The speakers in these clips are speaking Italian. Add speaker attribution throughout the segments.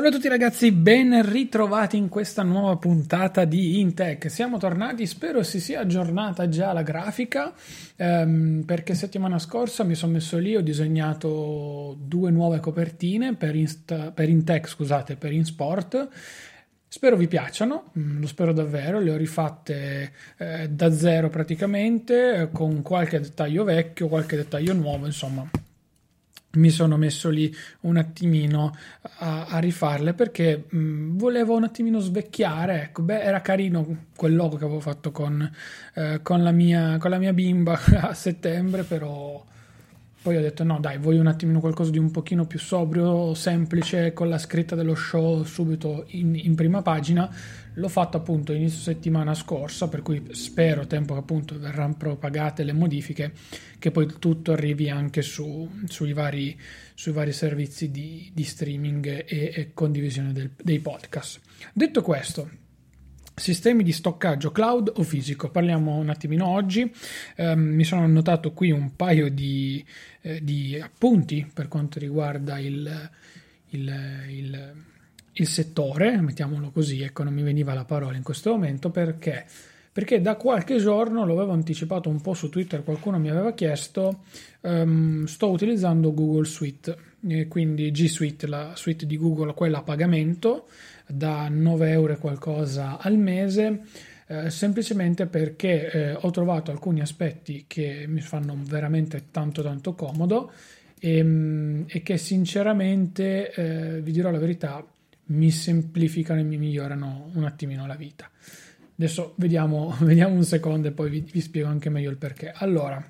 Speaker 1: Salve a tutti ragazzi, ben ritrovati in questa nuova puntata di Intech. Siamo tornati, spero si sia aggiornata già la grafica, ehm, perché settimana scorsa mi sono messo lì, ho disegnato due nuove copertine per, Insta, per Intech, scusate, per InSport. Spero vi piacciono, mm, lo spero davvero, le ho rifatte eh, da zero praticamente, con qualche dettaglio vecchio, qualche dettaglio nuovo, insomma mi sono messo lì un attimino a, a rifarle perché mh, volevo un attimino svecchiare. Ecco, beh, era carino quel logo che avevo fatto con, eh, con, la, mia, con la mia bimba a settembre, però poi ho detto no dai, voglio un attimino qualcosa di un pochino più sobrio, semplice, con la scritta dello show subito in, in prima pagina L'ho fatto appunto inizio settimana scorsa, per cui spero, tempo che appunto verranno propagate le modifiche, che poi tutto arrivi anche su, sui, vari, sui, vari, servizi di, di streaming e, e condivisione del, dei podcast. Detto questo, Sistemi di stoccaggio cloud o fisico? Parliamo un attimino oggi. Eh, mi sono annotato qui un paio di, eh, di appunti per quanto riguarda il, il, il il settore, mettiamolo così, ecco non mi veniva la parola in questo momento perché? Perché da qualche giorno, lo avevo anticipato un po' su Twitter, qualcuno mi aveva chiesto, um, sto utilizzando Google Suite, eh, quindi G Suite, la suite di Google, quella a pagamento, da 9 euro e qualcosa al mese, eh, semplicemente perché eh, ho trovato alcuni aspetti che mi fanno veramente tanto tanto comodo e, ehm, e che sinceramente, eh, vi dirò la verità, mi semplificano e mi migliorano un attimino la vita. Adesso vediamo, vediamo un secondo e poi vi, vi spiego anche meglio il perché. Allora,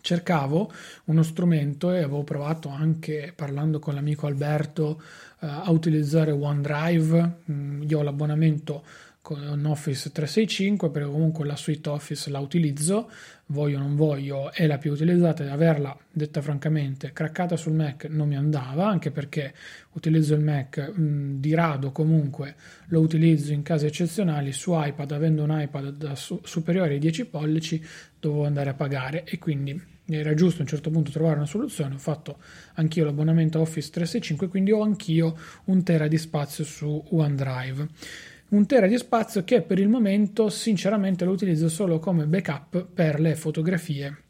Speaker 1: cercavo uno strumento e avevo provato anche parlando con l'amico Alberto uh, a utilizzare OneDrive. Mm, io ho l'abbonamento con Office 365 perché comunque la suite Office la utilizzo, voglio o non voglio, è la più utilizzata e averla, detta francamente, craccata sul Mac non mi andava, anche perché utilizzo il Mac mh, di rado comunque, lo utilizzo in casi eccezionali, su iPad, avendo un iPad da su- superiore ai 10 pollici, dovevo andare a pagare. E quindi era giusto a un certo punto trovare una soluzione, ho fatto anch'io l'abbonamento Office 365, quindi ho anch'io un tera di spazio su OneDrive un tera di spazio che per il momento sinceramente lo utilizzo solo come backup per le fotografie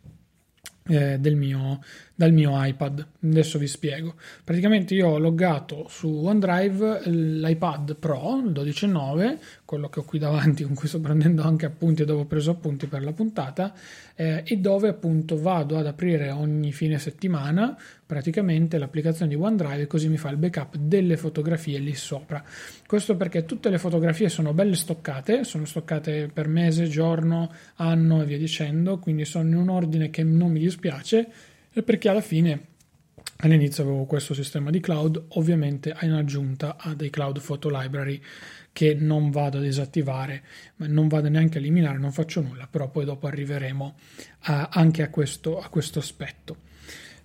Speaker 1: eh, del mio, dal mio iPad. Adesso vi spiego. Praticamente io ho loggato su OneDrive l'iPad Pro, il 12.9, quello che ho qui davanti con cui sto prendendo anche appunti dove ho preso appunti per la puntata, eh, e dove appunto vado ad aprire ogni fine settimana praticamente l'applicazione di OneDrive così mi fa il backup delle fotografie lì sopra. Questo perché tutte le fotografie sono belle stoccate, sono stoccate per mese, giorno, anno e via dicendo, quindi sono in un ordine che non mi dispiace perché alla fine all'inizio avevo questo sistema di cloud, ovviamente in aggiunta a dei cloud photo library che non vado a disattivare, non vado neanche a eliminare, non faccio nulla, però poi dopo arriveremo a, anche a questo, a questo aspetto.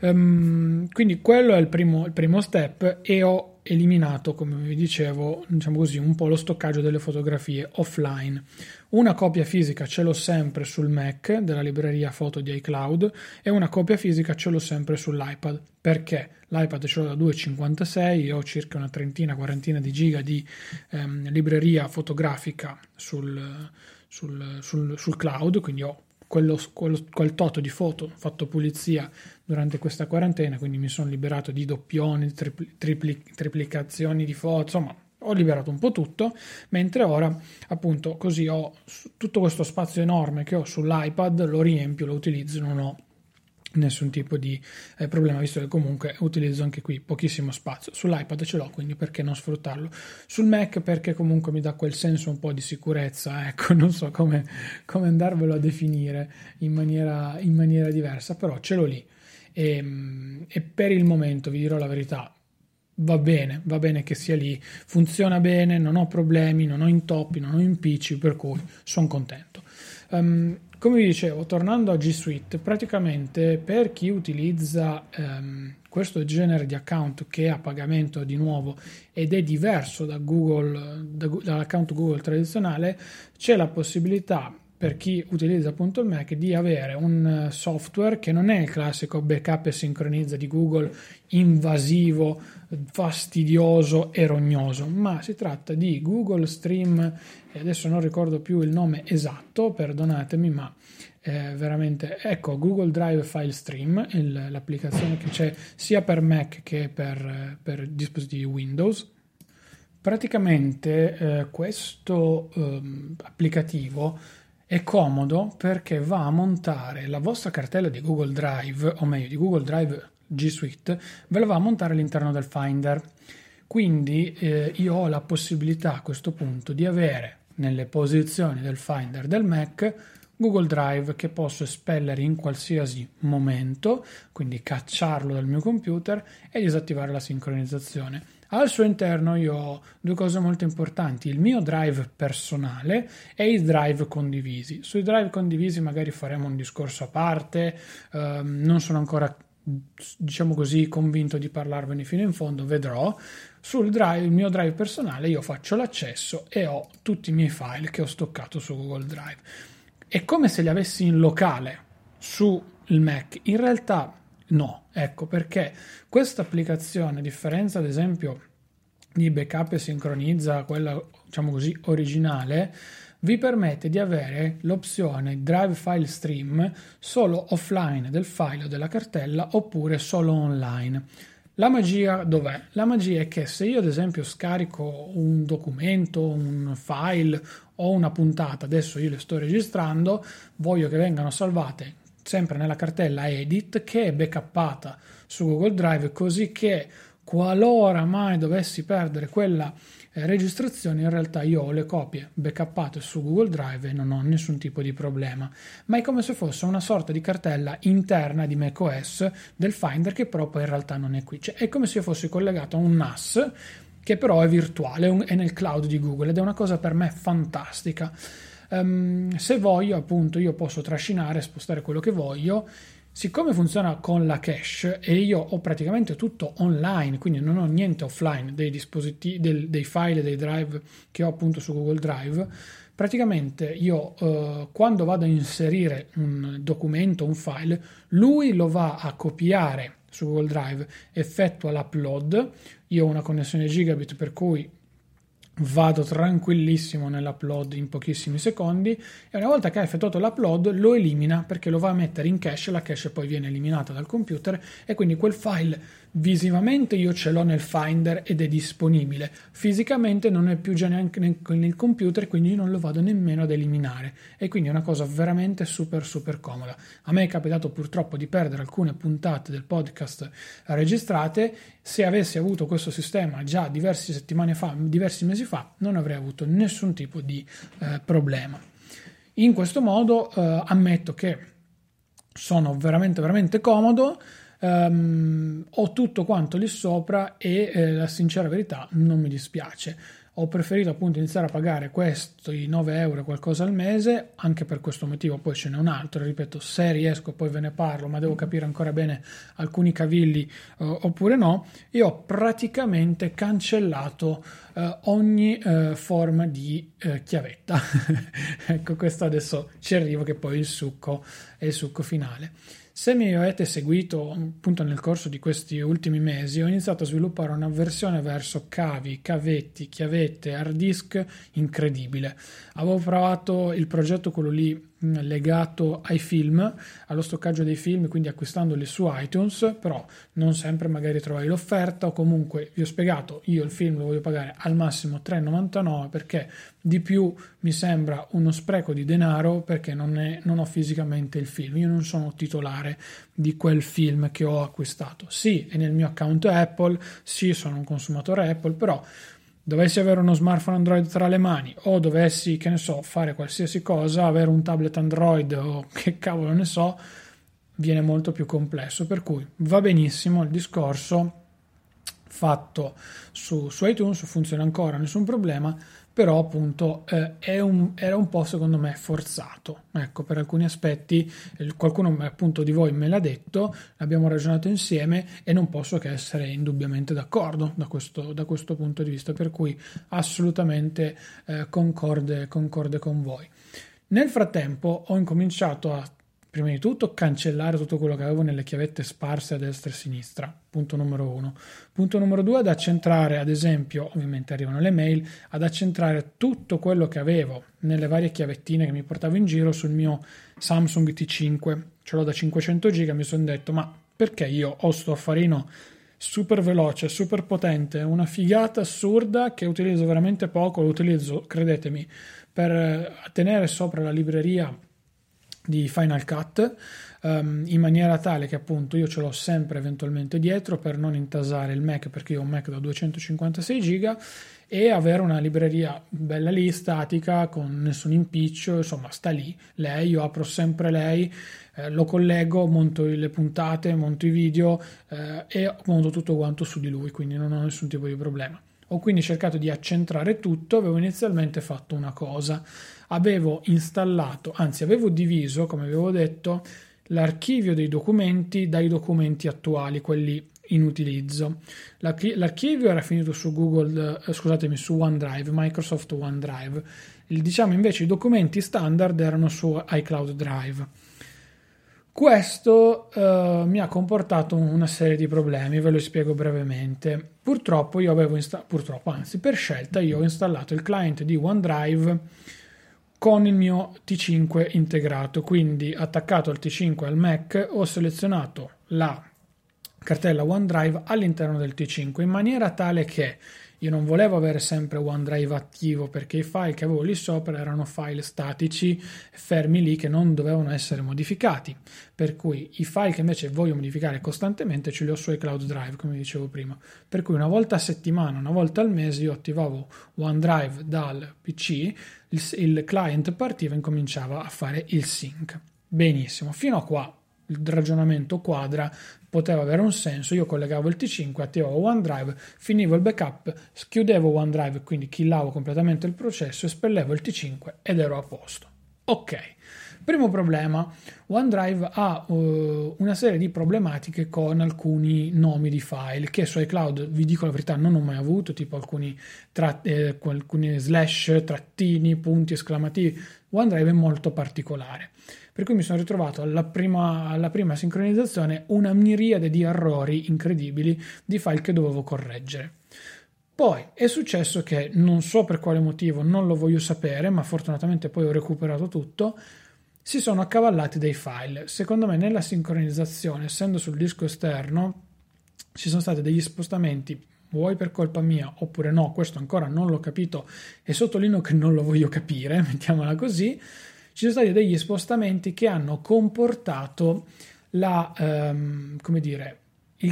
Speaker 1: Um, quindi quello è il primo, il primo step e ho eliminato, come vi dicevo, diciamo così, un po' lo stoccaggio delle fotografie offline. Una copia fisica ce l'ho sempre sul Mac della libreria foto di iCloud e una copia fisica ce l'ho sempre sull'iPad. Perché? L'iPad ce l'ho da 2,56 ho circa una trentina, quarantina di giga di ehm, libreria fotografica sul, sul, sul, sul cloud, quindi ho quello, quello, quel toto di foto, fatto pulizia durante questa quarantena, quindi mi sono liberato di doppioni, tripli, tripli, triplicazioni di foto, insomma ho liberato un po' tutto, mentre ora appunto così ho tutto questo spazio enorme che ho sull'iPad, lo riempio, lo utilizzo, non ho nessun tipo di eh, problema visto che comunque utilizzo anche qui pochissimo spazio. sull'iPad ce l'ho quindi perché non sfruttarlo? Sul Mac perché comunque mi dà quel senso un po' di sicurezza ecco non so come, come andarvelo a definire in maniera, in maniera diversa però ce l'ho lì. E, e per il momento vi dirò la verità va bene, va bene che sia lì, funziona bene, non ho problemi, non ho intoppi, non ho impicci, per cui sono contento. Um, come vi dicevo, tornando a G Suite, praticamente per chi utilizza um, questo genere di account che è a pagamento di nuovo ed è diverso da Google, da, dall'account Google tradizionale, c'è la possibilità per chi utilizza appunto il Mac di avere un eh, software che non è il classico backup e sincronizza di Google invasivo, fastidioso e rognoso, ma si tratta di Google Stream e adesso non ricordo più il nome esatto, perdonatemi, ma eh, veramente ecco Google Drive File Stream, il, l'applicazione che c'è sia per Mac che per, per dispositivi Windows. Praticamente eh, questo eh, applicativo è comodo perché va a montare la vostra cartella di Google Drive, o meglio di Google Drive G Suite, ve la va a montare all'interno del Finder. Quindi eh, io ho la possibilità a questo punto di avere nelle posizioni del Finder del Mac Google Drive che posso espellere in qualsiasi momento, quindi cacciarlo dal mio computer e disattivare la sincronizzazione. Al suo interno io ho due cose molto importanti, il mio drive personale e i drive condivisi. Sui drive condivisi magari faremo un discorso a parte, ehm, non sono ancora diciamo così convinto di parlarvene fino in fondo, vedrò. Sul drive, il mio drive personale io faccio l'accesso e ho tutti i miei file che ho stoccato su Google Drive. È come se li avessi in locale sul Mac. In realtà No, ecco perché questa applicazione, a differenza ad esempio di backup e sincronizza, quella diciamo così originale, vi permette di avere l'opzione Drive File Stream solo offline del file o della cartella oppure solo online. La magia dov'è? La magia è che se io ad esempio scarico un documento, un file o una puntata, adesso io le sto registrando, voglio che vengano salvate sempre nella cartella edit che è backuppata su Google Drive così che qualora mai dovessi perdere quella eh, registrazione in realtà io ho le copie backuppate su Google Drive e non ho nessun tipo di problema. Ma è come se fosse una sorta di cartella interna di macOS del Finder che però poi in realtà non è qui. Cioè, è come se io fossi collegato a un NAS che però è virtuale è nel cloud di Google ed è una cosa per me fantastica Um, se voglio, appunto, io posso trascinare, spostare quello che voglio. Siccome funziona con la cache e io ho praticamente tutto online, quindi non ho niente offline dei dispositivi, del, dei file, dei drive che ho appunto su Google Drive, praticamente io eh, quando vado a inserire un documento, un file, lui lo va a copiare su Google Drive, effettua l'upload. Io ho una connessione gigabit per cui vado tranquillissimo nell'upload in pochissimi secondi e una volta che ha effettuato l'upload lo elimina perché lo va a mettere in cache, la cache poi viene eliminata dal computer e quindi quel file Visivamente io ce l'ho nel Finder ed è disponibile, fisicamente non è più già neanche nel computer, quindi non lo vado nemmeno ad eliminare e quindi è una cosa veramente super super comoda. A me è capitato purtroppo di perdere alcune puntate del podcast registrate, se avessi avuto questo sistema già diverse settimane fa, diversi mesi fa, non avrei avuto nessun tipo di eh, problema. In questo modo eh, ammetto che sono veramente veramente comodo Um, ho tutto quanto lì sopra e eh, la sincera verità non mi dispiace. Ho preferito appunto iniziare a pagare questi 9 euro qualcosa al mese, anche per questo motivo poi ce n'è un altro, ripeto, se riesco poi ve ne parlo, ma devo capire ancora bene alcuni cavilli uh, oppure no, e ho praticamente cancellato eh, ogni eh, forma di eh, chiavetta. ecco, questo adesso ci arrivo che poi il succo è il succo finale. Se mi avete seguito appunto nel corso di questi ultimi mesi, ho iniziato a sviluppare un'avversione verso cavi, cavetti, chiavette, hard disk incredibile. Avevo provato il progetto, quello lì legato ai film, allo stoccaggio dei film, quindi acquistandoli su iTunes, però non sempre magari trovavi l'offerta o comunque vi ho spiegato, io il film lo voglio pagare al massimo 3,99 perché di più mi sembra uno spreco di denaro perché non, è, non ho fisicamente il film, io non sono titolare di quel film che ho acquistato. Sì, è nel mio account Apple, sì, sono un consumatore Apple, però dovessi avere uno smartphone Android tra le mani o dovessi, che ne so, fare qualsiasi cosa, avere un tablet Android o che cavolo ne so, viene molto più complesso. Per cui va benissimo il discorso fatto su, su iTunes, funziona ancora, nessun problema però appunto eh, un, era un po' secondo me forzato, ecco per alcuni aspetti qualcuno appunto di voi me l'ha detto, abbiamo ragionato insieme e non posso che essere indubbiamente d'accordo da questo, da questo punto di vista, per cui assolutamente eh, concorde, concorde con voi. Nel frattempo ho incominciato a prima di tutto cancellare tutto quello che avevo nelle chiavette sparse a destra e a sinistra, punto numero uno. Punto numero due, ad accentrare, ad esempio, ovviamente arrivano le mail, ad accentrare tutto quello che avevo nelle varie chiavettine che mi portavo in giro sul mio Samsung T5. Ce l'ho da 500 giga, mi sono detto, ma perché io ho sto affarino super veloce, super potente, una figata assurda che utilizzo veramente poco, lo utilizzo, credetemi, per eh, tenere sopra la libreria di Final Cut um, in maniera tale che appunto io ce l'ho sempre eventualmente dietro per non intasare il Mac perché io ho un Mac da 256 giga e avere una libreria bella lì, statica, con nessun impiccio, insomma sta lì, lei, io apro sempre lei, eh, lo collego, monto le puntate, monto i video eh, e monto tutto quanto su di lui, quindi non ho nessun tipo di problema. Ho quindi cercato di accentrare tutto, avevo inizialmente fatto una cosa, avevo installato, anzi avevo diviso, come avevo detto, l'archivio dei documenti dai documenti attuali, quelli in utilizzo. L'archivio era finito su Google, eh, scusatemi, su OneDrive, Microsoft OneDrive. Diciamo invece i documenti standard erano su iCloud Drive. Questo eh, mi ha comportato una serie di problemi, ve lo spiego brevemente. Purtroppo io avevo installato, purtroppo anzi per scelta io ho installato il client di OneDrive con il mio T5 integrato, quindi attaccato al T5 al Mac ho selezionato la cartella OneDrive all'interno del T5 in maniera tale che io non volevo avere sempre OneDrive attivo perché i file che avevo lì sopra erano file statici fermi lì che non dovevano essere modificati. Per cui i file che invece voglio modificare costantemente ce li ho su iCloud Drive, come dicevo prima. Per cui una volta a settimana, una volta al mese io attivavo OneDrive dal PC, il, il client partiva e incominciava a fare il sync. Benissimo, fino a qua il ragionamento quadra, poteva avere un senso. Io collegavo il T5, attivavo OneDrive, finivo il backup, chiudevo OneDrive, quindi killavo completamente il processo, espellevo il T5 ed ero a posto. Ok. Primo problema, OneDrive ha uh, una serie di problematiche con alcuni nomi di file che su iCloud, vi dico la verità, non ho mai avuto, tipo alcuni, tra, eh, alcuni slash, trattini, punti esclamativi. OneDrive è molto particolare per cui mi sono ritrovato alla prima, alla prima sincronizzazione una miriade di errori incredibili di file che dovevo correggere. Poi è successo che non so per quale motivo, non lo voglio sapere, ma fortunatamente poi ho recuperato tutto, si sono accavallati dei file. Secondo me nella sincronizzazione, essendo sul disco esterno, ci sono stati degli spostamenti, vuoi per colpa mia oppure no, questo ancora non l'ho capito e sottolineo che non lo voglio capire, mettiamola così, ci sono stati degli spostamenti che hanno comportato la, come dire,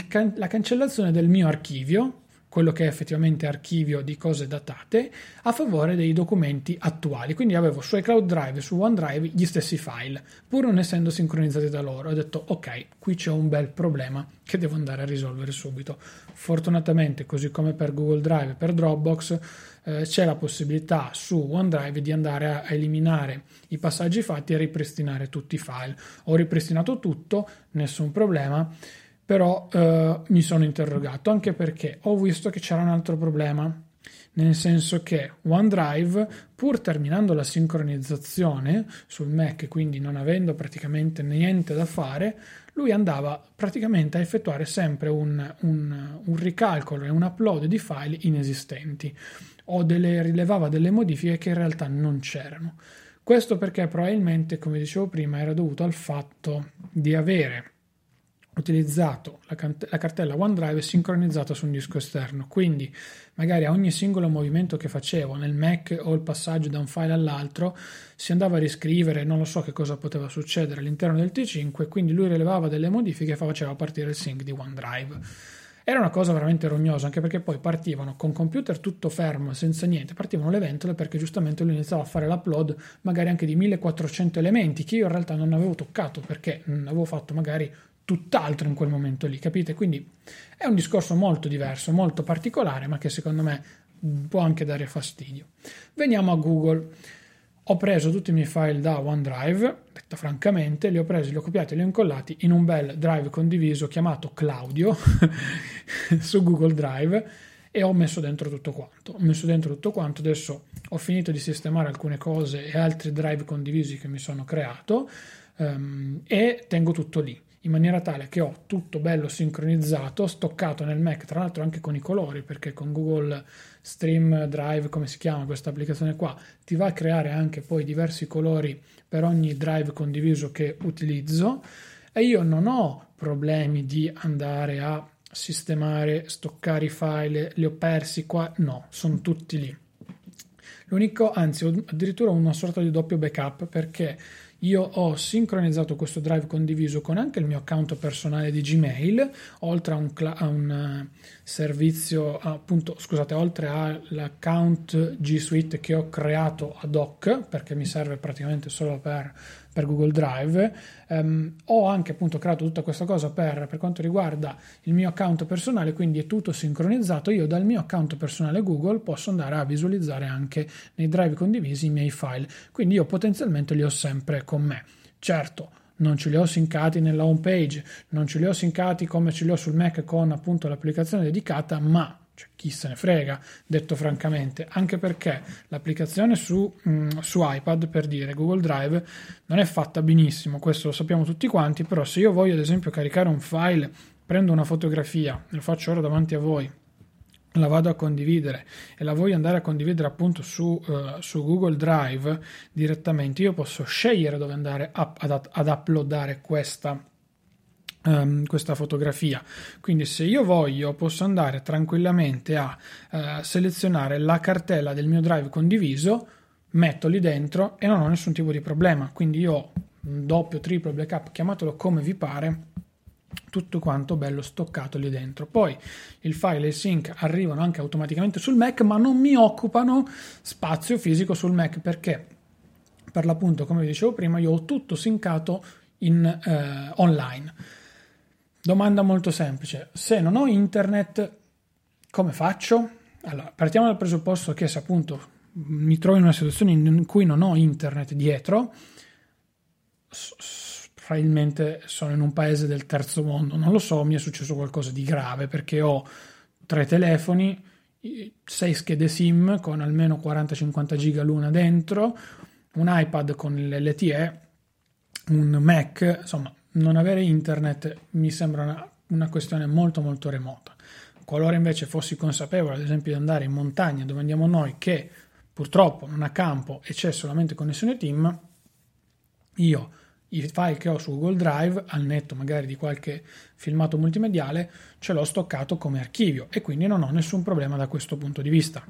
Speaker 1: can- la cancellazione del mio archivio, quello che è effettivamente archivio di cose datate, a favore dei documenti attuali. Quindi avevo su iCloud Drive e su OneDrive gli stessi file, pur non essendo sincronizzati da loro. Ho detto, ok, qui c'è un bel problema che devo andare a risolvere subito. Fortunatamente, così come per Google Drive e per Dropbox, eh, c'è la possibilità su OneDrive di andare a, eliminare i passaggi fatti e ripristinare tutti i file. Ho ripristinato tutto, nessun problema, però eh, mi sono interrogato anche perché ho visto che c'era un altro problema. nel senso che OneDrive, pur terminando la sincronizzazione sul Mac, quindi non avendo praticamente niente da fare, lui andava praticamente a effettuare sempre un, un, un ricalcolo e un upload di file inesistenti o delle, rilevava delle modifiche che in realtà non c'erano. Questo perché probabilmente, come dicevo prima, era dovuto al fatto di avere utilizzato la, cant- la, cartella OneDrive sincronizzata su un disco esterno, quindi magari a ogni singolo movimento che facevo nel Mac o il passaggio da un file all'altro si andava a riscrivere, non lo so che cosa poteva succedere all'interno del T5, quindi lui rilevava delle modifiche e faceva partire il sync di OneDrive. Era una cosa veramente rognosa, anche perché poi partivano con computer tutto fermo, senza niente, partivano le ventole perché giustamente lui iniziava a fare l'upload magari anche di 1400 elementi che io in realtà non avevo toccato perché avevo fatto magari tutt'altro in quel momento lì, capite? Quindi è un discorso molto diverso, molto particolare, ma che secondo me può anche dare fastidio. Veniamo a Google. Ho preso tutti i miei file da OneDrive, detto francamente, li ho presi, li ho copiati li ho incollati in un bel drive condiviso chiamato Claudio su Google Drive e ho messo dentro tutto quanto. Ho messo dentro tutto quanto, adesso ho finito di sistemare alcune cose e altri drive condivisi che mi sono creato um, e tengo tutto lì in maniera tale che ho tutto bello sincronizzato, stoccato nel Mac, tra l'altro anche con i colori, perché con Google Stream Drive, come si chiama questa applicazione qua, ti va a creare anche poi diversi colori per ogni drive condiviso che utilizzo e io non ho problemi di andare a sistemare, stoccare i file, li ho persi qua, no, sono tutti lì. L'unico, anzi, addirittura una sorta di doppio backup perché io ho sincronizzato questo drive condiviso con anche il mio account personale di Gmail, oltre a un, cl- a un uh, servizio, appunto, scusate, oltre all'account G Suite che ho creato ad hoc, perché mi serve praticamente solo per per Google Drive. Um, ho anche appunto creato tutta questa cosa per, per, quanto riguarda il mio account personale, quindi è tutto sincronizzato. Io dal mio account personale Google posso andare a visualizzare anche nei drive condivisi i miei file, quindi io potenzialmente li ho sempre con me. Certo, non ce li ho sincati nella home page, non ce li ho sincati come ce li ho sul Mac con appunto l'applicazione dedicata, ma cioè, chi se ne frega, detto francamente, anche perché l'applicazione su, mh, mm, su, iPad, per dire Google Drive, non è fatta benissimo, questo lo sappiamo tutti quanti, però se io voglio ad esempio caricare un file, prendo una fotografia, lo faccio ora davanti a voi, la vado a condividere e la voglio andare a condividere appunto su, uh, su Google Drive direttamente, io posso scegliere dove andare a, ad, ad uploadare questa um, questa fotografia. Quindi se io voglio posso andare tranquillamente a uh, selezionare la cartella del mio drive condiviso, metto lì dentro e non ho nessun tipo di problema. Quindi io ho un doppio, triplo backup, chiamatelo come vi pare, tutto quanto bello stoccato lì dentro. Poi il file e il sync arrivano anche automaticamente sul Mac, ma non mi occupano spazio fisico sul Mac perché per l'appunto, come vi dicevo prima, io ho tutto syncato in, eh, online. Domanda molto semplice. Se non ho internet, come faccio? Allora, partiamo dal presupposto che se appunto mi trovo in una situazione in cui non ho internet dietro, probabilmente sono in un paese del terzo mondo, non lo so, mi è successo qualcosa di grave perché ho tre telefoni, sei schede SIM con almeno 40-50 giga l'una dentro, un iPad con l'LTE, un Mac, insomma non avere internet mi sembra una, una questione molto molto remota. Qualora invece fossi consapevole, ad esempio, di andare in montagna dove andiamo noi, che purtroppo non ha campo e c'è solamente connessione team, io i file che ho su Google Drive, al netto magari di qualche filmato multimediale, ce l'ho stoccato come archivio e quindi non ho nessun problema da questo punto di vista.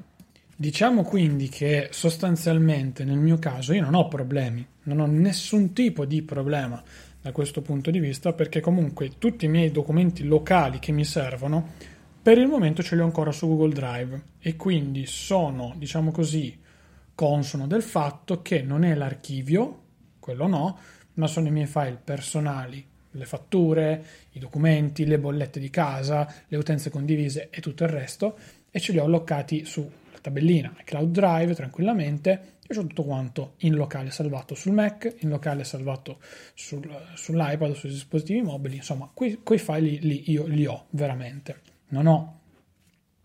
Speaker 1: Diciamo quindi che sostanzialmente nel mio caso io non ho problemi, non ho nessun tipo di problema da questo punto di vista perché comunque tutti i miei documenti locali che mi servono per il momento ce li ho ancora su Google Drive. E quindi sono, diciamo così, consono del fatto che non è l'archivio, quello no, ma sono i miei file personali, le fatture, i documenti, le bollette di casa, le utenze condivise e tutto il resto e ce li ho allocati sulla tabellina Cloud Drive tranquillamente e ho tutto quanto in locale salvato sul Mac, in locale salvato sul, sull'iPad, sui dispositivi mobili, insomma, quei, quei file lì io li ho veramente. Non ho,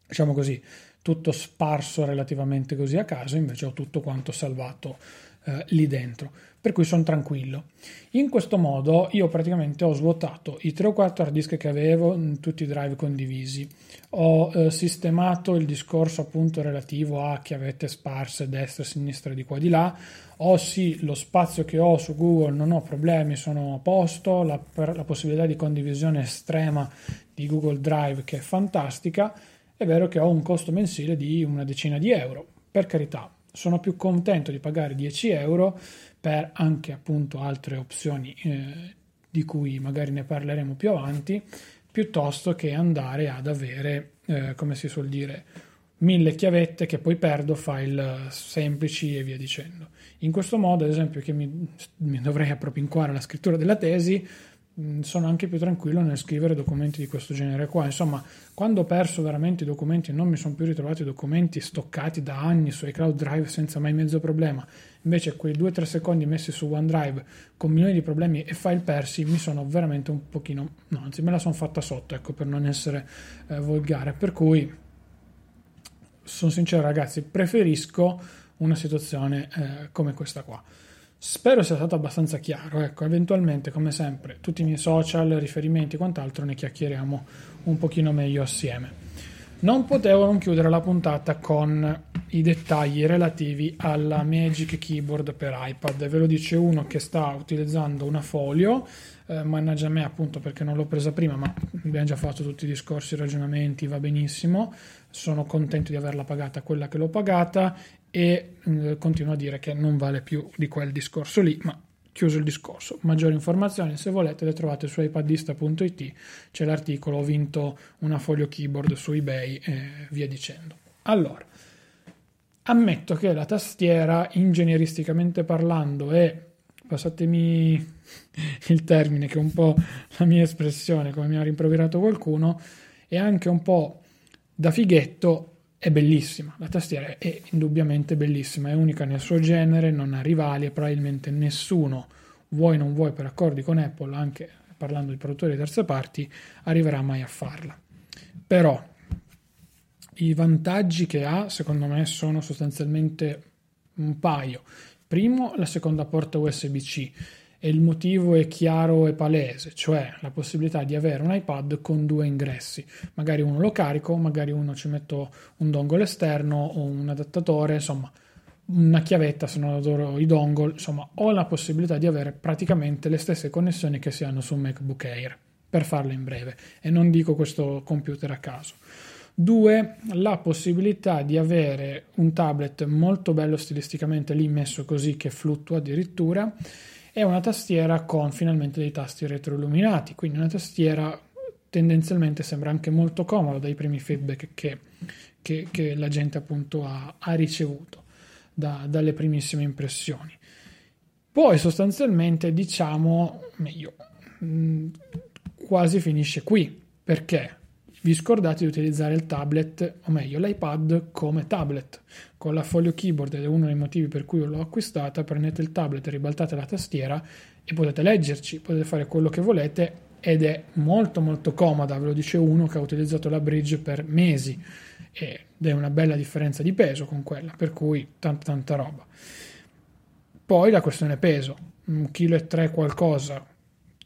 Speaker 1: diciamo così, tutto sparso relativamente così a caso, invece ho tutto quanto salvato eh, lì dentro, per cui sono tranquillo. In questo modo io praticamente ho svuotato i 3 o 4 hard disk che avevo in tutti i drive condivisi, ho eh, sistemato il discorso appunto relativo a chiavette sparse destra, sinistra, di qua di là, ho sì lo spazio che ho su Google, non ho problemi, sono a posto, la, la possibilità di condivisione estrema di Google Drive che è fantastica, è vero che ho un costo mensile di una decina di euro, per carità, sono più contento di pagare 10 euro per anche appunto altre opzioni eh, di cui magari ne parleremo più avanti, piuttosto che andare ad avere, eh, come si suol dire, mille chiavette che poi perdo, file semplici e via dicendo. In questo modo, ad esempio, che mi, mi dovrei appropinquare alla scrittura della tesi, sono anche più tranquillo nel scrivere documenti di questo genere qua. Insomma, quando ho perso veramente i documenti e non mi sono più ritrovati documenti stoccati da anni su iCloud Drive senza mai mezzo problema, invece quei 2-3 secondi messi su OneDrive con milioni di problemi e file persi mi sono veramente un pochino, no, anzi me la sono fatta sotto, ecco, per non essere eh, volgare. Per cui, sono sincero ragazzi, preferisco una situazione eh, come questa qua. Spero sia stato abbastanza chiaro, ecco, eventualmente come sempre tutti i miei social, riferimenti e quant'altro ne chiacchieriamo un pochino meglio assieme. Non potevo non chiudere la puntata con i dettagli relativi alla Magic Keyboard per iPad. Ve lo dice uno che sta utilizzando una folio, eh, mannaggia me appunto perché non l'ho presa prima, ma abbiamo già fatto tutti i discorsi, i ragionamenti, va benissimo. Sono contento di averla pagata quella che l'ho pagata e eh, continuo a dire che non vale più di quel discorso lì, ma chiuso il discorso. Maggiori informazioni, se volete, le trovate su iPadista.it, c'è l'articolo, ho vinto una foglio keyboard su eBay e via dicendo. Allora, ammetto che la tastiera, ingegneristicamente parlando, è, passatemi il termine, che è un po' la mia espressione, come mi ha rimproverato qualcuno, è anche un po' da fighetto è bellissima, la tastiera è indubbiamente bellissima, è unica nel suo genere, non ha rivali e probabilmente nessuno, vuoi non vuoi per accordi con Apple, anche parlando di produttori di terze parti, arriverà mai a farla. Però i vantaggi che ha, secondo me, sono sostanzialmente un paio. Primo, la seconda porta USB-C e il motivo è chiaro e palese, cioè la possibilità di avere un iPad con due ingressi. Magari uno lo carico, magari uno ci metto un dongle esterno o un adattatore, insomma, una chiavetta se non adoro i dongle, insomma, ho la possibilità di avere praticamente le stesse connessioni che si hanno su MacBook Air, per farlo in breve, e non dico questo computer a caso. Due, la possibilità di avere un tablet molto bello stilisticamente lì messo così che fluttua addirittura è una tastiera con finalmente dei tasti retroilluminati, quindi una tastiera tendenzialmente sembra anche molto comoda dai primi feedback che, che, che la gente appunto ha, ha ricevuto da, dalle primissime impressioni. Poi sostanzialmente diciamo meglio, mm, quasi finisce qui perché vi scordate di utilizzare il tablet, o meglio l'iPad come tablet. Con la Folio Keyboard, ed è uno dei motivi per cui l'ho acquistata, prendete il tablet, ribaltate la tastiera e potete leggerci, potete fare quello che volete ed è molto molto comoda, ve lo dice uno che ha utilizzato la Bridge per mesi ed è una bella differenza di peso con quella, per cui tanta tanta roba. Poi la questione peso, 1,3 kg qualcosa,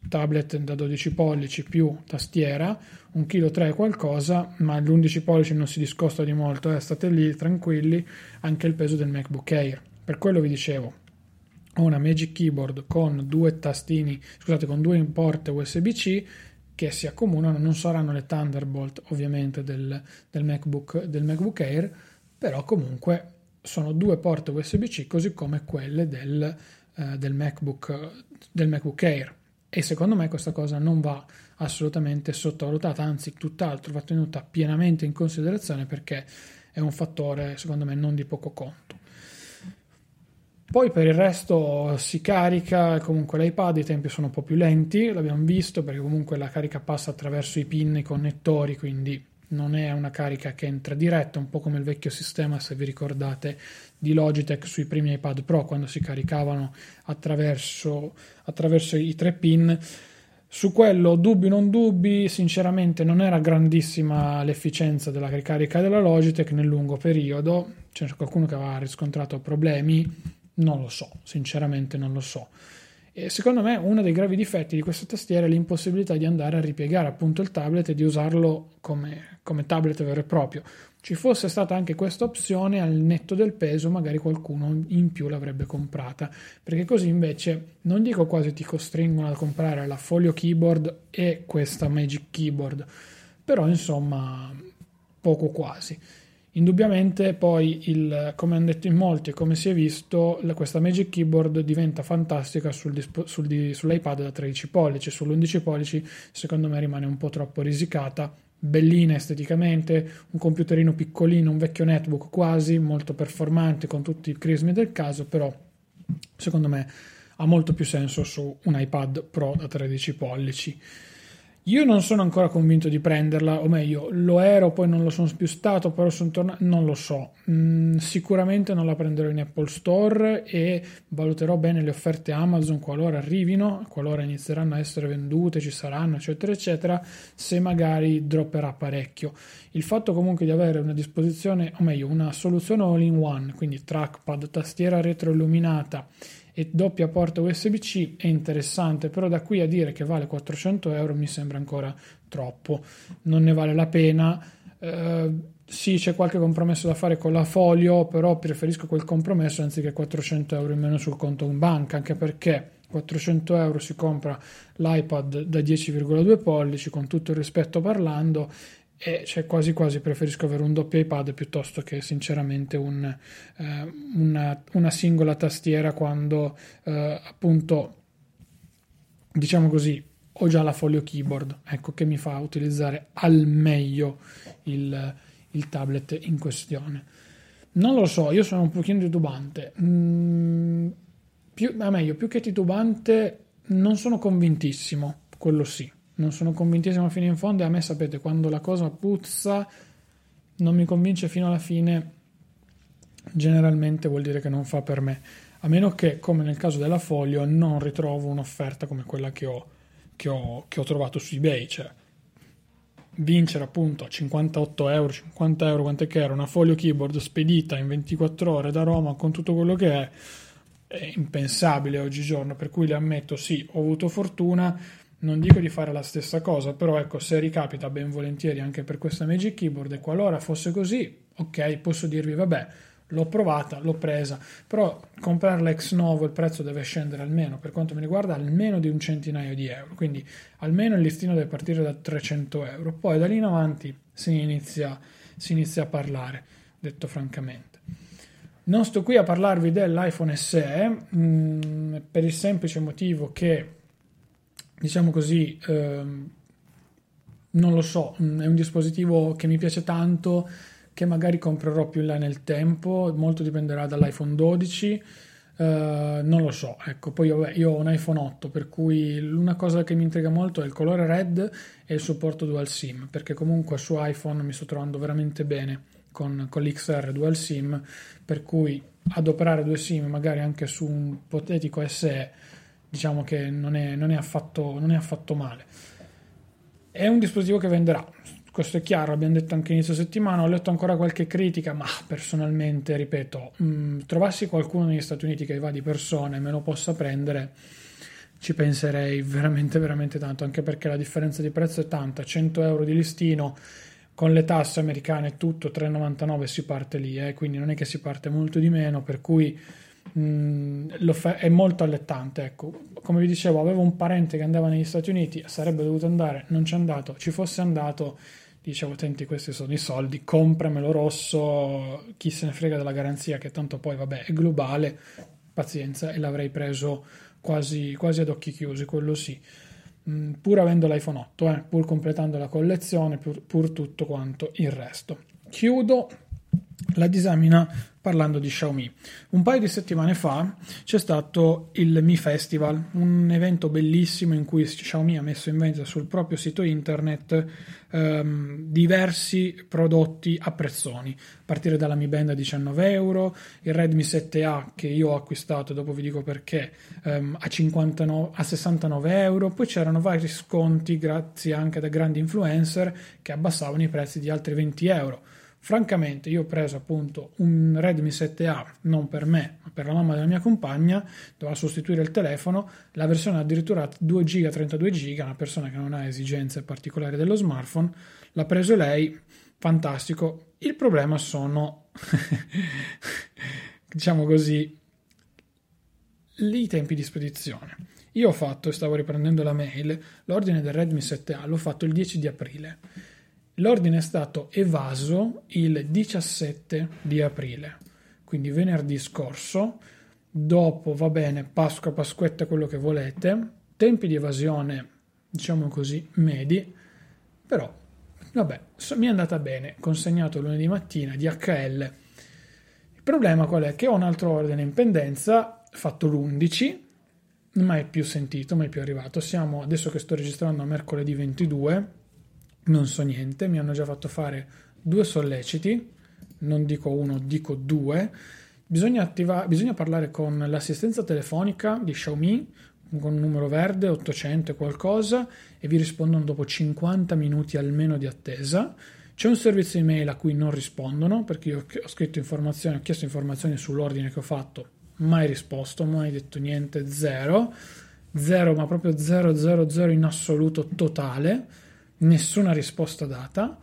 Speaker 1: tablet da 12 pollici più tastiera, un chilo 3 qualcosa, ma l'11 pollici non si discosta di molto, eh, state lì tranquilli, anche il peso del MacBook Air. Per quello vi dicevo, ho una Magic Keyboard con due tastini, scusate, con due porte USB-C che si accomunano, non saranno le Thunderbolt ovviamente del, del, MacBook, del MacBook Air, però comunque sono due porte USB-C così come quelle del, eh, del, MacBook, del MacBook Air e secondo me questa cosa non va assolutamente sottovalutata, anzi tutt'altro va tenuta pienamente in considerazione perché è un fattore secondo me non di poco conto. Poi per il resto si carica, comunque l'iPad i tempi sono un po' più lenti, l'abbiamo visto perché comunque la carica passa attraverso i pin, i connettori, quindi non è una carica che entra diretta, un po' come il vecchio sistema, se vi ricordate, di Logitech sui primi iPad Pro quando si caricavano attraverso, attraverso i tre pin. Su quello, dubbi non dubbi, sinceramente non era grandissima l'efficienza della ricarica della Logitech nel lungo periodo, c'è qualcuno che aveva riscontrato problemi, non lo so, sinceramente non lo so. E secondo me uno dei gravi difetti di questa tastiera è l'impossibilità di andare a ripiegare appunto il tablet e di usarlo come, come tablet vero e proprio. Ci fosse stata anche questa opzione al netto del peso, magari qualcuno in più l'avrebbe comprata, perché così invece non dico quasi ti costringono a comprare la Folio Keyboard e questa Magic Keyboard, però insomma poco quasi. Indubbiamente poi, il, come hanno detto in molti e come si è visto, la, questa Magic Keyboard diventa fantastica sul, sul, sull'iPad da 13 pollici, sull'11 pollici secondo me rimane un po' troppo risicata, bellina esteticamente, un computerino piccolino, un vecchio netbook quasi, molto performante con tutti i crismi del caso, però secondo me ha molto più senso su un iPad Pro da 13 pollici. Io non sono ancora convinto di prenderla, o meglio, lo ero, poi non lo sono più stato, però sono tornato, non lo so. Mm, sicuramente non la prenderò in Apple Store e valuterò bene le offerte Amazon qualora arrivino, qualora inizieranno a essere vendute, ci saranno, eccetera, eccetera, se magari dropperà parecchio. Il fatto comunque di avere una disposizione, o meglio, una soluzione all-in-one, quindi trackpad, tastiera retroilluminata, e doppia porta USB-C è interessante, però da qui a dire che vale 400 euro mi sembra ancora troppo, non ne vale la pena. Eh, sì, c'è qualche compromesso da fare con la folio, però preferisco quel compromesso anziché 400 euro in meno sul conto in banca, anche perché 400 euro si compra l'iPad da 10,2 pollici, con tutto il rispetto parlando, e cioè quasi quasi preferisco avere un doppio iPad piuttosto che sinceramente un, eh, una, una, singola tastiera quando eh, appunto diciamo così ho già la folio keyboard ecco che mi fa utilizzare al meglio il, il tablet in questione. Non lo so io sono un pochino titubante. Mm, più, a meglio più che titubante non sono convintissimo quello sì non sono convintissimo fino in fondo e a me sapete quando la cosa puzza non mi convince fino alla fine generalmente vuol dire che non fa per me. A meno che come nel caso della Folio non ritrovo un'offerta come quella che ho, che ho, che ho trovato su ebay cioè vincere appunto a 58 euro 50 euro quant'è che era una Folio keyboard spedita in 24 ore da Roma con tutto quello che è è impensabile oggigiorno per cui le ammetto sì ho avuto fortuna non dico di fare la stessa cosa, però ecco, se ricapita ben volentieri anche per questa Magic Keyboard e qualora fosse così, ok, posso dirvi vabbè, l'ho provata, l'ho presa, però comprarla ex novo il prezzo deve scendere almeno, per quanto mi riguarda, almeno di un centinaio di euro, quindi almeno il listino deve partire da 300 euro, poi da lì in avanti si inizia, si inizia a parlare, detto francamente. Non sto qui a parlarvi dell'iPhone SE mh, mm, per il semplice motivo che diciamo così, ehm, non lo so, mm, è un dispositivo che mi piace tanto, che magari comprerò più in là nel tempo, molto dipenderà dall'iPhone 12. Uh, eh, non lo so, ecco, poi io, io, ho un iPhone 8, per cui una cosa che mi intriga molto è il colore red e il supporto dual SIM, perché comunque su iPhone mi sto trovando veramente bene con, con l'XR dual SIM, per cui adoperare due SIM magari anche su un ipotetico SE diciamo che non è, non, è affatto, non è affatto male. È un dispositivo che venderà, questo è chiaro, abbiamo detto anche inizio settimana, ho letto ancora qualche critica, ma personalmente, ripeto, mh, mm, trovassi qualcuno negli Stati Uniti che va di persona e me lo possa prendere, ci penserei veramente, veramente tanto, anche perché la differenza di prezzo è tanta, 100 euro di listino con le tasse americane tutto, 3,99 si parte lì, eh, quindi non è che si parte molto di meno, per cui è molto allettante. Ecco. Come vi dicevo, avevo un parente che andava negli Stati Uniti, sarebbe dovuto andare, non c'è andato, ci fosse andato, dicevo, senti, questi sono i soldi, compramelo rosso, chi se ne frega della garanzia, che tanto poi, vabbè, è globale, pazienza, e l'avrei preso quasi, quasi ad occhi chiusi, quello sì. Mm, pur avendo l'iPhone 8, eh, pur completando la collezione, pur, pur tutto quanto il resto. Chiudo la disamina parlando di Xiaomi. Un paio di settimane fa c'è stato il Mi Festival, un evento bellissimo in cui Xiaomi ha messo in vendita sul proprio sito internet ehm, diversi prodotti a prezzoni, a partire dalla Mi Band a 19 euro, il Redmi 7A che io ho acquistato, dopo vi dico perché, ehm, a, 59, a 69 euro, poi c'erano vari sconti grazie anche da grandi influencer che abbassavano i prezzi di altri 20 euro. Francamente, io ho preso appunto un Redmi 7A, non per me, ma per la mamma della mia compagna, doveva sostituire il telefono, la versione addirittura 2 GB, 32 GB, una persona che non ha esigenze particolari dello smartphone, l'ha preso lei, fantastico. Il problema sono, diciamo così, i tempi di spedizione. Io ho fatto, stavo riprendendo la mail, l'ordine del Redmi 7A l'ho fatto il 10 di aprile L'ordine è stato evaso il 17 di aprile, quindi venerdì scorso. Dopo, va bene, Pasqua, Pasquetta, quello che volete. Tempi di evasione, diciamo così, medi, però, vabbè, mi è andata bene. Consegnato lunedì mattina, DHL. Il problema qual è? Che ho un altro ordine in pendenza, fatto l'11, mai più sentito, mai più arrivato. Siamo, adesso che sto registrando, a mercoledì 22 non so niente, mi hanno già fatto fare due solleciti, non dico uno, dico due. Bisogna, attiva- bisogna parlare con l'assistenza telefonica di Xiaomi con un numero verde 800 e qualcosa e vi rispondono dopo 50 minuti almeno di attesa. C'è un servizio email a cui non rispondono perché io ho scritto informazioni, ho chiesto informazioni sull'ordine che ho fatto, mai risposto, mai detto niente, zero, zero, ma proprio zero, zero, zero in assoluto totale nessuna risposta data.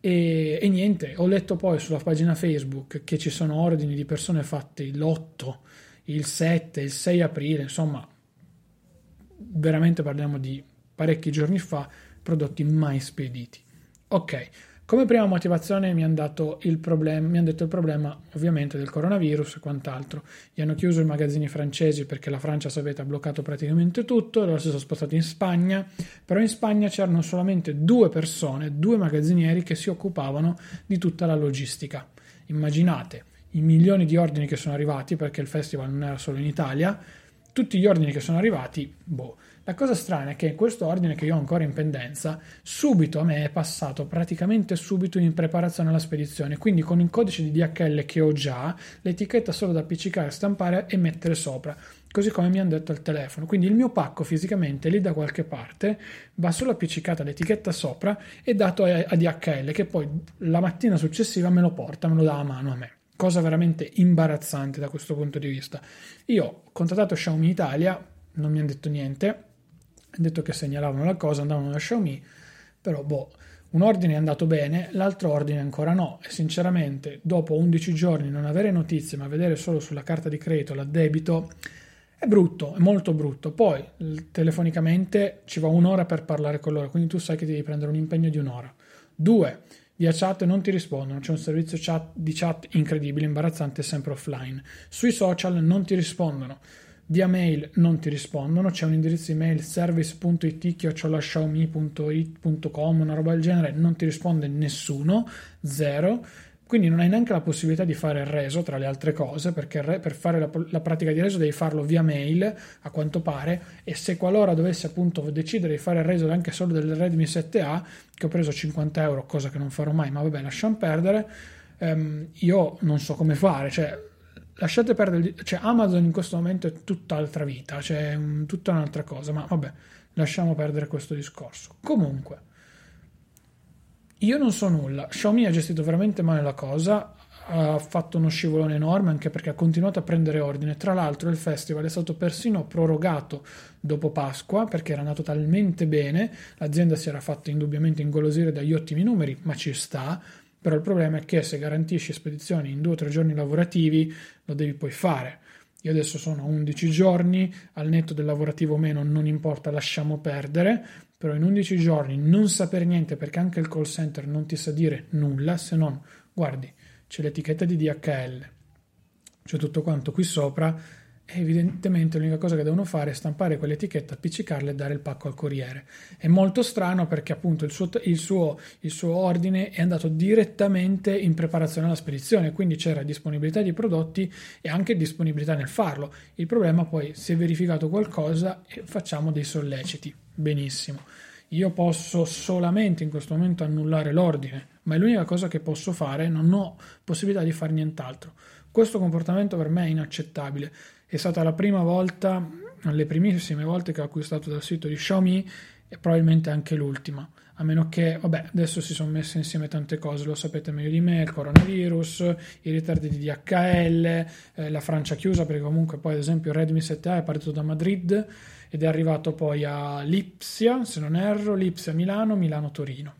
Speaker 1: E, e, niente, ho letto poi sulla pagina Facebook che ci sono ordini di persone fatti l'8, il 7, il 6 aprile, insomma, veramente parliamo di parecchi giorni fa, prodotti mai spediti. Ok, come prima motivazione mi hanno, dato il problem- mi hanno detto il problema ovviamente del coronavirus e quant'altro. Gli hanno chiuso i magazzini francesi perché la Francia, sapete, ha bloccato praticamente tutto, loro si sono spostati in Spagna, però in Spagna c'erano solamente due persone, due magazzinieri che si occupavano di tutta la logistica. Immaginate i milioni di ordini che sono arrivati, perché il festival non era solo in Italia, tutti gli ordini che sono arrivati, boh, la cosa strana è che questo ordine che io ho ancora in pendenza, subito a me è passato praticamente subito in preparazione alla spedizione, quindi con il codice di DHL che ho già, l'etichetta solo da appiccicare, stampare e mettere sopra, così come mi hanno detto al telefono. Quindi il mio pacco fisicamente lì da qualche parte va solo appiccicata l'etichetta sopra e dato a, DHL che poi la mattina successiva me lo porta, me lo dà a mano a me cosa veramente imbarazzante da questo punto di vista. Io ho contattato Xiaomi Italia, non mi hanno detto niente, ha detto che segnalavano la cosa, andavano da Xiaomi, però boh, un ordine è andato bene, l'altro ordine ancora no e sinceramente dopo 11 giorni non avere notizie ma vedere solo sulla carta di credito l'addebito è brutto, è molto brutto. Poi telefonicamente ci va un'ora per parlare con loro, quindi tu sai che devi prendere un impegno di un'ora. Due, via chat non ti rispondono, c'è un servizio chat, di chat incredibile, imbarazzante, sempre offline. Sui social non ti rispondono via mail non ti rispondono, c'è un indirizzo email service.it-xiaomi.it.com, una roba del genere, non ti risponde nessuno, zero. Quindi non hai neanche la possibilità di fare il reso, tra le altre cose, perché per fare la, la, pratica di reso devi farlo via mail, a quanto pare, e se qualora dovessi appunto decidere di fare il reso anche solo del Redmi 7A, che ho preso 50 euro, cosa che non farò mai, ma vabbè, lasciamo perdere, ehm, io non so come fare, cioè lasciate perdere, cioè Amazon in questo momento è tutt'altra vita, cioè tutta un'altra cosa, ma vabbè, lasciamo perdere questo discorso. Comunque, io non so nulla, Xiaomi ha gestito veramente male la cosa, ha fatto uno scivolone enorme anche perché ha continuato a prendere ordine. Tra l'altro il festival è stato persino prorogato dopo Pasqua perché era andato talmente bene, l'azienda si era fatta indubbiamente ingolosire dagli ottimi numeri, ma ci sta, però il problema è che se garantisci spedizioni in due o tre giorni lavorativi lo devi poi fare. Io adesso sono 11 giorni, al netto del lavorativo o meno non importa, lasciamo perdere, però in 11 giorni non sapere niente perché anche il call center non ti sa dire nulla se non, guardi, c'è l'etichetta di DHL, c'è tutto quanto qui sopra evidentemente l'unica cosa che devono fare è stampare quell'etichetta, appiccicarla e dare il pacco al corriere. È molto strano perché appunto il suo, il suo, il suo ordine è andato direttamente in preparazione alla spedizione, quindi c'era disponibilità di prodotti e anche disponibilità nel farlo. Il problema poi si è verificato qualcosa e facciamo dei solleciti. Benissimo. Io posso solamente in questo momento annullare l'ordine, ma è l'unica cosa che posso fare, non ho possibilità di fare nient'altro. Questo comportamento per me è inaccettabile. È stata la prima volta, le primissime volte che ho acquistato dal sito di Xiaomi e probabilmente anche l'ultima. A meno che, vabbè, adesso si sono messe insieme tante cose, lo sapete meglio di me, il coronavirus, i ritardi di DHL, eh, la Francia chiusa, perché comunque poi ad esempio il Redmi 7A è partito da Madrid ed è arrivato poi a Lipsia, se non erro, Lipsia Milano, Milano Torino.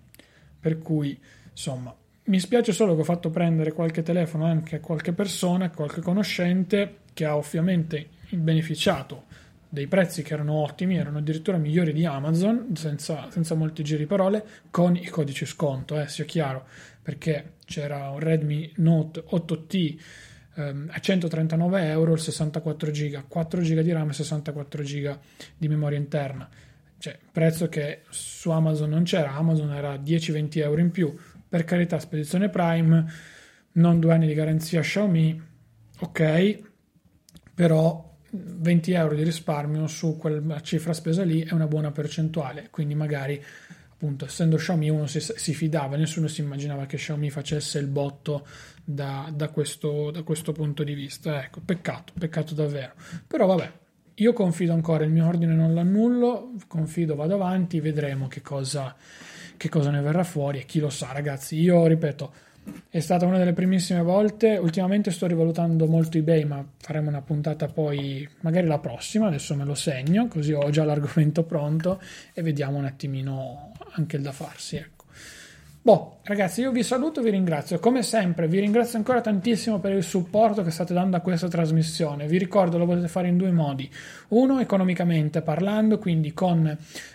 Speaker 1: Per cui, insomma, mi spiace solo che ho fatto prendere qualche telefono anche a qualche persona, qualche conoscente che ha ovviamente beneficiato dei prezzi che erano ottimi, erano addirittura migliori di Amazon, senza, senza molti giri parole, con i codici sconto, eh, sia chiaro, perché c'era un Redmi Note 8T ehm, a 139 euro, il 64 giga, 4 giga di RAM e 64 giga di memoria interna. Cioè, prezzo che su Amazon non c'era, Amazon era 10-20 euro in più, per carità, spedizione Prime, non due anni di garanzia Xiaomi, ok, però 20 euro di risparmio su quella cifra spesa lì è una buona percentuale, quindi magari appunto essendo Xiaomi uno si, si fidava, nessuno si immaginava che Xiaomi facesse il botto da, da, questo, da questo punto di vista, ecco, peccato, peccato davvero, però vabbè, io confido ancora, il mio ordine non l'annullo, confido, vado avanti, vedremo che cosa, che cosa ne verrà fuori e chi lo sa ragazzi. Io ripeto, è stata una delle primissime volte, ultimamente sto rivalutando molto eBay, ma faremo una puntata poi magari la prossima, adesso me lo segno, così ho già l'argomento pronto e vediamo un attimino anche il da farsi. Ecco. Boh, ragazzi, io vi saluto vi ringrazio. Come sempre, vi ringrazio ancora tantissimo per il supporto che state dando a questa trasmissione. Vi ricordo, lo potete fare in due modi. Uno, economicamente parlando, quindi con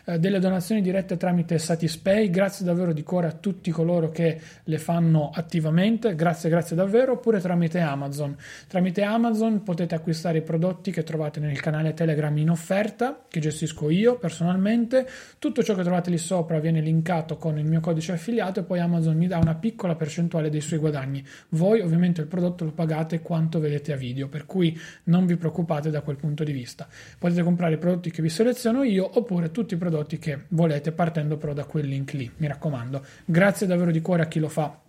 Speaker 1: eh, delle donazioni dirette tramite Satispay. Grazie davvero di cuore a tutti coloro che le fanno attivamente. Grazie, grazie davvero. Oppure tramite Amazon. Tramite Amazon potete acquistare i prodotti che trovate nel canale Telegram in offerta, che gestisco io personalmente. Tutto ciò che trovate lì sopra viene linkato con il mio codice affiliato e poi Amazon mi dà una piccola percentuale dei suoi guadagni. Voi ovviamente il prodotto lo pagate quanto vedete a video, per cui non vi preoccupate da quel punto di vista. Potete comprare i prodotti che vi seleziono io oppure tutti i prodotti che volete partendo però da quel link lì, mi raccomando. Grazie davvero di cuore a chi lo fa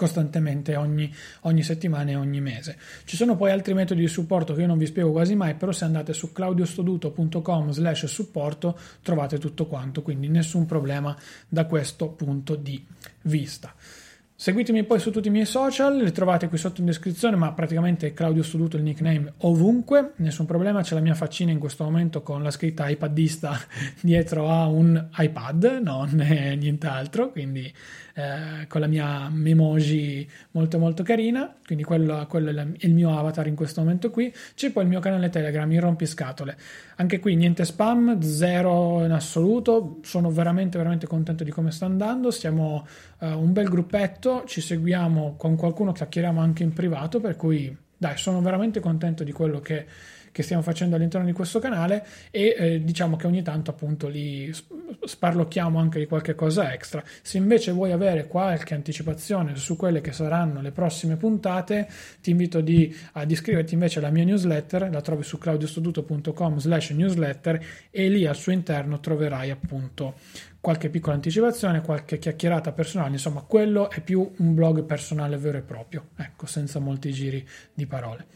Speaker 1: costantemente ogni, ogni, settimana e ogni mese. Ci sono poi altri metodi di supporto che io non vi spiego quasi mai, però se andate su claudiostoduto.com slash supporto trovate tutto quanto, quindi nessun problema da questo punto di vista. Seguitemi poi su tutti i miei social, li trovate qui sotto in descrizione, ma praticamente Claudio Studuto il nickname ovunque, nessun problema, c'è la mia faccina in questo momento con la scritta iPadista dietro a un iPad, non nient'altro, quindi eh, con la mia memoji molto molto carina, quindi quello, quello, è il mio avatar in questo momento qui. C'è poi il mio canale Telegram, il rompiscatole. Anche qui niente spam, zero in assoluto, sono veramente veramente contento di come sta andando, siamo uh, un bel gruppetto, ci seguiamo con qualcuno, chiacchieriamo anche in privato, per cui dai, sono veramente contento di quello che che stiamo facendo all'interno di questo canale e eh, diciamo che ogni tanto appunto li sparlocchiamo anche di qualche cosa extra. Se invece vuoi avere qualche anticipazione su quelle che saranno le prossime puntate, ti invito di, ad iscriverti invece alla mia newsletter, la trovi su claudiostoduto.com slash newsletter e lì al suo interno troverai appunto qualche piccola anticipazione, qualche chiacchierata personale, insomma quello è più un blog personale vero e proprio, ecco, senza molti giri di parole.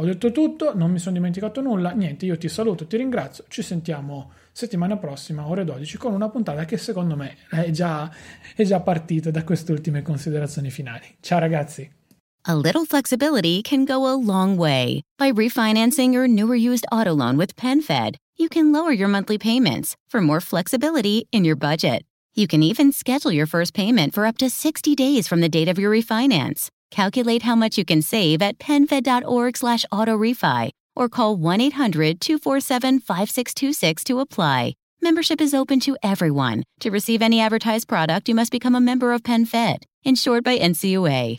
Speaker 1: Ho detto tutto, non mi sono dimenticato nulla, niente, io ti saluto, ti ringrazio, ci sentiamo settimana prossima, ore 12, con una puntata che secondo me è già, è già partita da queste ultime considerazioni finali. Ciao ragazzi!
Speaker 2: A little flexibility can go a long way. By refinancing your newer used auto loan with PenFed, you can lower your monthly payments for more flexibility in your budget. You can even schedule your first payment for up to 60 days from the date of your refinance. Calculate how much you can save at penfed.org slash autorefi or call 1-800-247-5626 to apply. Membership is open to everyone. To receive any advertised product, you must become a member of PenFed, insured by NCUA.